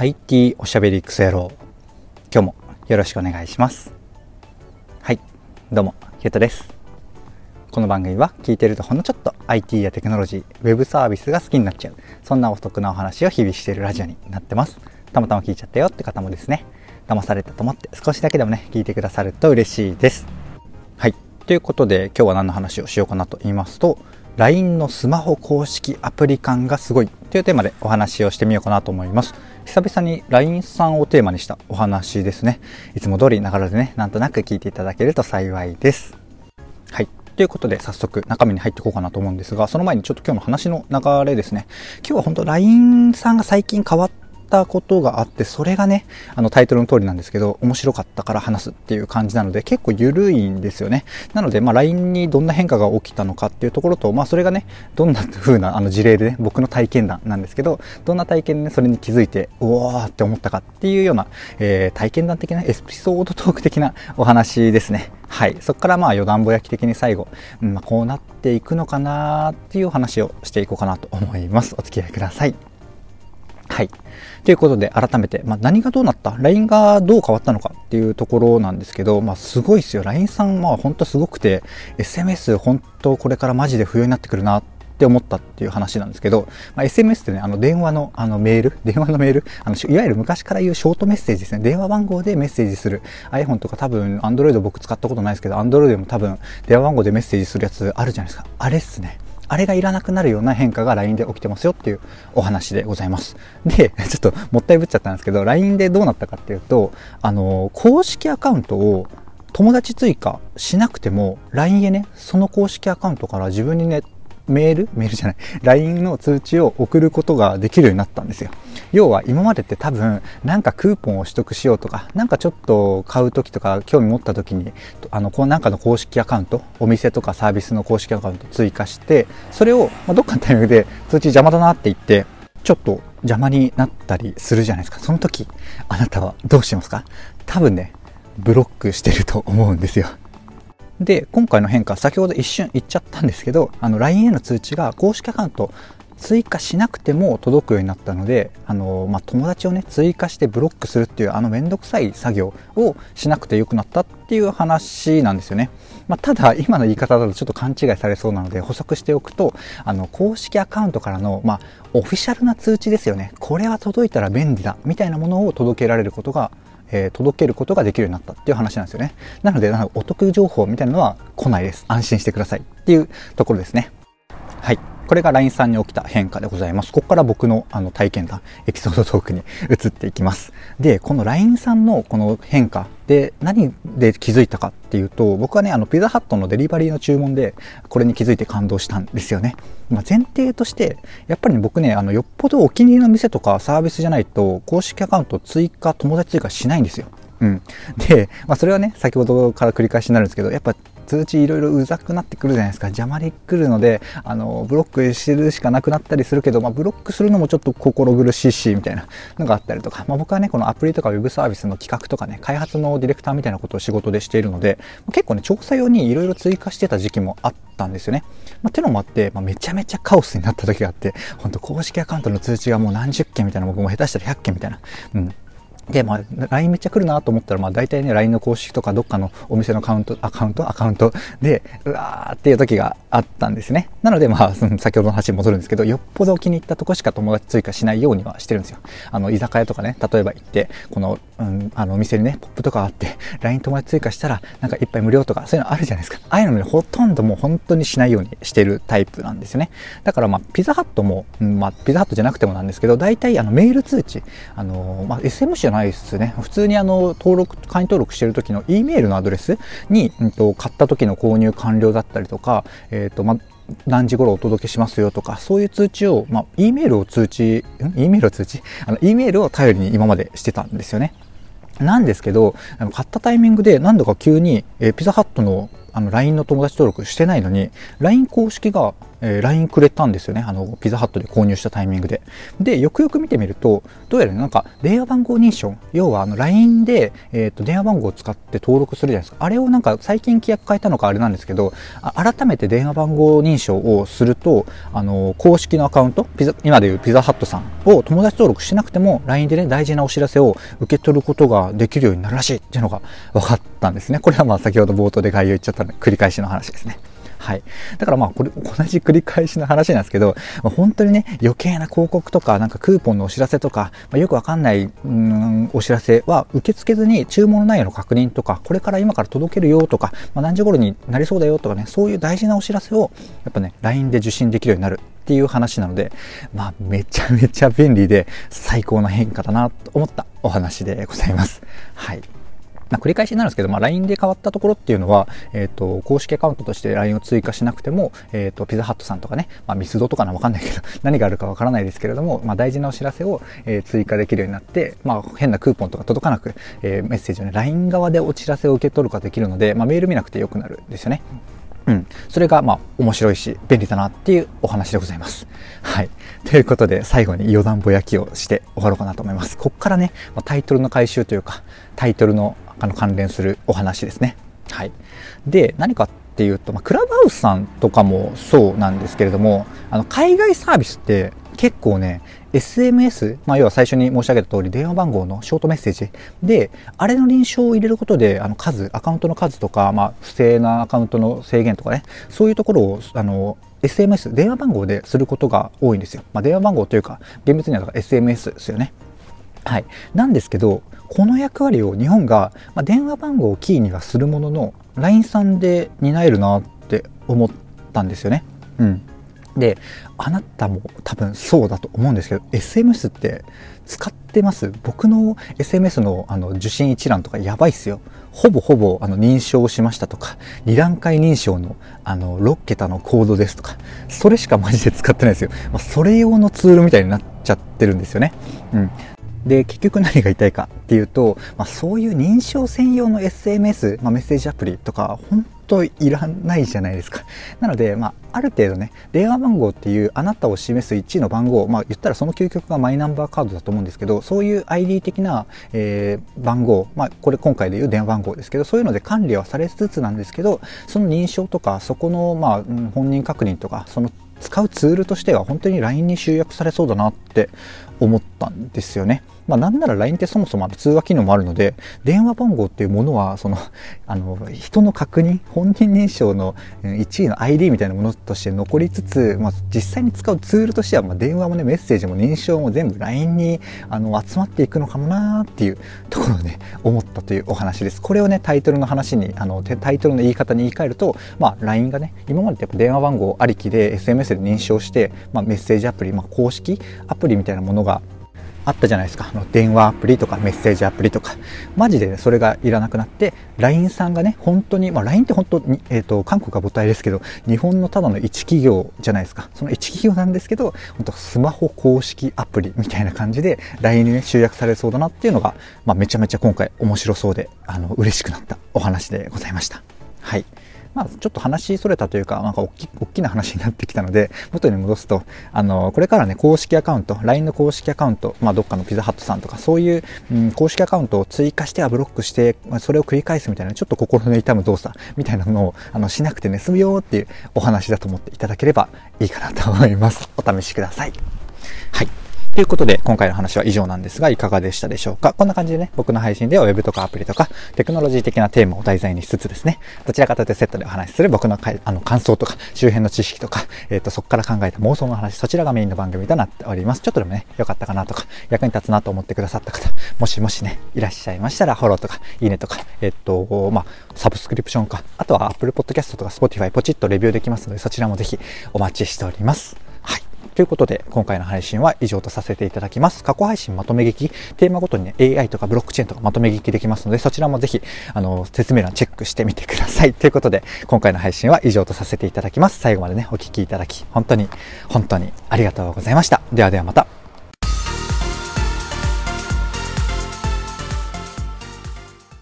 IT おしゃべりクソ野郎。今日もよろしくお願いします。はい。どうもひゅとです。この番組は聞いてるとほんのちょっと IT やテクノロジーウェブサービスが好きになっちゃう。そんなお得なお話を日々しているラジオになってます。たまたま聞いちゃったよって方もですね。騙されたと思って少しだけでもね聞いてくださると嬉しいです。はい。ということで今日は何の話をしようかなと言いますと LINE のスマホ公式アプリ感がすごいというテーマでお話をしてみようかなと思います。久々に LINE さんをテーマにしたお話ですね。いつも通りながらでね、なんとなく聞いていただけると幸いです。はい。ということで早速中身に入っていこうかなと思うんですが、その前にちょっと今日の話の流れですね。今日は本当 LINE さんが最近変わっったことがあって、それがね、あのタイトルの通りなんですけど、面白かったから話すっていう感じなので、結構緩いんですよね。なので、まあ LINE にどんな変化が起きたのかっていうところと、まあそれがね、どんな風なあの事例でね、僕の体験談なんですけど、どんな体験でね、それに気づいて、うわーって思ったかっていうような、えー、体験談的なエピソードトーク的なお話ですね。はい。そこからまあ余談ぼやき的に最後、うんまあ、こうなっていくのかなっていうお話をしていこうかなと思います。お付き合いください。はい。ということで、改めて、まあ、何がどうなった ?LINE がどう変わったのかっていうところなんですけど、まあ、すごいですよ。LINE さん、まあ、ほんとすごくて、SMS 本当これからマジで不要になってくるなって思ったっていう話なんですけど、まあ、SMS ってね、あの電話のあのメール、電話のメール、あのいわゆる昔から言うショートメッセージですね。電話番号でメッセージする。iPhone とか多分、Android 僕使ったことないですけど、Android でも多分、電話番号でメッセージするやつあるじゃないですか。あれっすね。あれがいらなくなるような変化が LINE で起きてますよっていうお話でございます。で、ちょっともったいぶっちゃったんですけど、LINE でどうなったかっていうと、あの、公式アカウントを友達追加しなくても LINE へね、その公式アカウントから自分にね、メール？メールじゃない。LINE の通知を送ることができるようになったんですよ。要は今までって多分、なんかクーポンを取得しようとか、なんかちょっと買う時とか興味持った時に、あの、こうなんかの公式アカウント、お店とかサービスの公式アカウント追加して、それを、ま、どっかのタイミングで通知邪魔だなって言って、ちょっと邪魔になったりするじゃないですか。その時、あなたはどうしますか？多分ね、ブロックしてると思うんですよ。で、今回の変化、先ほど一瞬言っちゃったんですけど、あの LINE への通知が公式アカウント追加しなくても届くようになったので、あの、まあ、友達をね、追加してブロックするっていうあのめんどくさい作業をしなくてよくなったっていう話なんですよね。まあ、ただ、今の言い方だとちょっと勘違いされそうなので補足しておくと、あの、公式アカウントからの、まあ、オフィシャルな通知ですよね。これは届いたら便利だ、みたいなものを届けられることがえー、届けることができるようになったっていう話なんですよね。なので、なんかお得情報みたいなのは来ないです。安心してくださいっていうところですね。はい。これが LINE さんに起きた変化でございます。ここから僕のあの体験談、エピソードトークに移っていきます。で、この LINE さんのこの変化で何で気づいたかっていうと、僕はね、あのピザハットのデリバリーの注文でこれに気づいて感動したんですよね。まあ、前提として、やっぱり、ね、僕ね、あの、よっぽどお気に入りの店とかサービスじゃないと、公式アカウント追加、友達追加しないんですよ。うん。で、まあ、それはね、先ほどから繰り返しになるんですけど、やっぱ通知いろいろうざくなってくるじゃないですか。邪魔でくるので、あの、ブロックするしかなくなったりするけど、まあ、ブロックするのもちょっと心苦しいし、みたいなのがあったりとか、まあ、僕はね、このアプリとかウェブサービスの企画とかね、開発のディレクターみたいなことを仕事でしているので、結構ね、調査用にいろいろ追加してた時期もあったんですよね。まあ、てのもあって、まあ、めちゃめちゃカオスになった時があって、本当公式アカウントの通知がもう何十件みたいな、僕も下手したら100件みたいな、うん、で、まあ、LINE めっちゃ来るなと思ったら、まあ、大体ね、LINE の公式とか、どっかのお店のカウント、アカウント、アカウントで、うわーっていう時があったんですね。なので、まあ、その先ほどの話に戻るんですけど、よっぽど気に入ったとこしか友達追加しないようにはしてるんですよ。あの、居酒屋とかね、例えば行って、この、うん、あの、お店にね、ポップとかあって、LINE 友達追加したら、なんか一杯無料とか、そういうのあるじゃないですか。ああいうのね、ほとんどもう本当にしないようにしてるタイプなんですよね。だから、まあ、ピザハットも、うん、まあ、ピザハットじゃなくてもなんですけど、大体、あの、メール通知、あの、まあ、SMS じゃないですね。普通にあの登録会員登録してる時の E メールのアドレスに、うん、と買った時の購入完了だったりとか、えっ、ー、とまあ何時頃お届けしますよとか、そういう通知を、まあ、E メールを通知、ん ?E メールを通知？あの、E メールを頼りに今までしてたんですよね。なんですけど、買ったタイミングで何度か急に、え、ピザハットのあの LINE の友達登録してないのに、LINE 公式がえー、LINE くれたんですよね。あの、ピザハットで購入したタイミングで。で、よくよく見てみると、どうやらなんか、電話番号認証、要はあの、LINE で、えっ、ー、と、電話番号を使って登録するじゃないですか。あれをなんか、最近規約変えたのかあれなんですけど、改めて電話番号認証をすると、あの、公式のアカウント、ピザ、今でいうピザハットさんを友達登録しなくても、LINE でね、大事なお知らせを受け取ることができるようになるらしいっていうのが分かったんですね。これはまあ、先ほど冒頭で概要言っちゃったので、繰り返しの話ですね。はい。だからまあ、これ、同じ繰り返しの話なんですけど、まあ、本当にね、余計な広告とか、なんかクーポンのお知らせとか、まあ、よくわかんない、うん、お知らせは受け付けずに注文内容の確認とか、これから今から届けるよとか、まあ、何時頃になりそうだよとかね、そういう大事なお知らせを、やっぱね、LINE で受信できるようになるっていう話なので、まあ、めちゃめちゃ便利で最高な変化だなと思ったお話でございます。はい。まあ、繰り返しになるんですけど、まあ、LINE で変わったところっていうのは、えっ、ー、と、公式アカウントとして LINE を追加しなくても、えっ、ー、と、ピザハットさんとかね、まあ、ミスドとかなわかんないけど、何があるかわからないですけれども、まあ、大事なお知らせを、えー、追加できるようになって、まあ、変なクーポンとか届かなく、えー、メッセージをね、LINE 側でお知らせを受け取ることができるので、まあ、メール見なくてよくなるんですよね。うん。それが、まあ、面白いし、便利だなっていうお話でございます。はい。ということで、最後に余談ぼやきをして終わろうかなと思います。こっからね、まあタイトルの回収というか、タイトルのあの関連するお話ですね。はい。で、何かっていうと、まあ、クラブハウスさんとかもそうなんですけれども、あの、海外サービスって結構ね、SMS、まあ、要は最初に申し上げた通り電話番号のショートメッセージで、あれの認証を入れることで、あの数、アカウントの数とか、まあ、不正なアカウントの制限とかね、そういうところを、あの、SMS、電話番号ですることが多いんですよ。まあ、電話番号というか、厳密には SMS ですよね。はい。なんですけど、この役割を日本が、まあ、電話番号をキーにはするものの LINE さんで担えるなって思ったんですよね。うん。で、あなたも多分そうだと思うんですけど、SMS って使ってます？僕の SMS のあの受信一覧とかやばいっすよ。ほぼほぼあの認証しましたとか、2段階認証のあの6桁のコードですとか、それしかマジで使ってないですよ。まあ、それ用のツールみたいになっちゃってるんですよね。うん。で、結局何が言いたいかっていうと、まあ、そういう認証専用の SMS、まあ、メッセージアプリとか、本当いらないじゃないですか。なので、まあ、ある程度ね、電話番号っていうあなたを示す1の番号、まあ、言ったらその究極がマイナンバーカードだと思うんですけど、そういう ID 的な、えー、番号、まあ、これ今回でいう電話番号ですけど、そういうので管理はされつつなんですけど、その認証とか、そこの、まあ、本人確認とか、その使うツールとしては本当に LINE に集約されそうだなって思ったんですよね。まあなんなら LINE ってそもそも通話機能もあるので、電話番号っていうものは、その、あの、人の確認、本人認証の1位の ID みたいなものとして残りつつ、まあ実際に使うツールとしては、まあ電話もね、メッセージも認証も全部 LINE にあの集まっていくのかもなーっていうところをね、思ったというお話です。これをね、タイトルの話に、あの、タイトルの言い方に言い換えると、まあ LINE がね、今までやっぱ電話番号ありきで SMS で認証して、まあメッセージアプリ、まあ公式アプリみたいなものがあったじゃないですか。あの電話アプリとかメッセージアプリとか。マジで、ね、それがいらなくなって、LINE さんがね、本当に、まあ LINE って本当に、えっ、ー、と、韓国が母体ですけど、日本のただの一企業じゃないですか。その一企業なんですけど、本当スマホ公式アプリみたいな感じで LINE にね、集約されそうだなっていうのが、まあめちゃめちゃ今回面白そうで、あの、嬉しくなったお話でございました。はい。まあ、ちょっと話それたというか、なんか大き大きな話になってきたので、元に戻すと、あの、これからね、公式アカウント、LINE の公式アカウント、まあ、どっかのピザハットさんとか、そういう、うん、公式アカウントを追加してはブロックして、ま、それを繰り返すみたいな、ちょっと心の痛む動作みたいなのを、あの、しなくてね、済むよっていうお話だと思っていただければいいかなと思います。お試しください。はい。ということで、今回の話は以上なんですが、いかがでしたでしょうか？こんな感じでね、僕の配信では Web とかアプリとか、テクノロジー的なテーマを題材にしつつですね、どちらかというとセットでお話しする僕のあの感想とか、周辺の知識とか、えっ、ー、と、そこから考えた妄想の話、そちらがメインの番組となっております。ちょっとでもね、良かったかなとか、役に立つなと思ってくださった方、もしもしね、いらっしゃいましたら、フォローとか、いいねとか、えっ、ー、と、まあ、サブスクリプションか、あとは Apple Podcast とか Spotify ポチッとレビューできますので、そちらもぜひお待ちしております。ということで、今回の配信は以上とさせていただきます。過去配信まとめ劇、テーマごとにね、AI とかブロックチェーンとかまとめ劇できますので、そちらもぜひ、あの、説明欄チェックしてみてください。ということで、今回の配信は以上とさせていただきます。最後までね、お聴きいただき、本当に、本当にありがとうございました。ではではまた。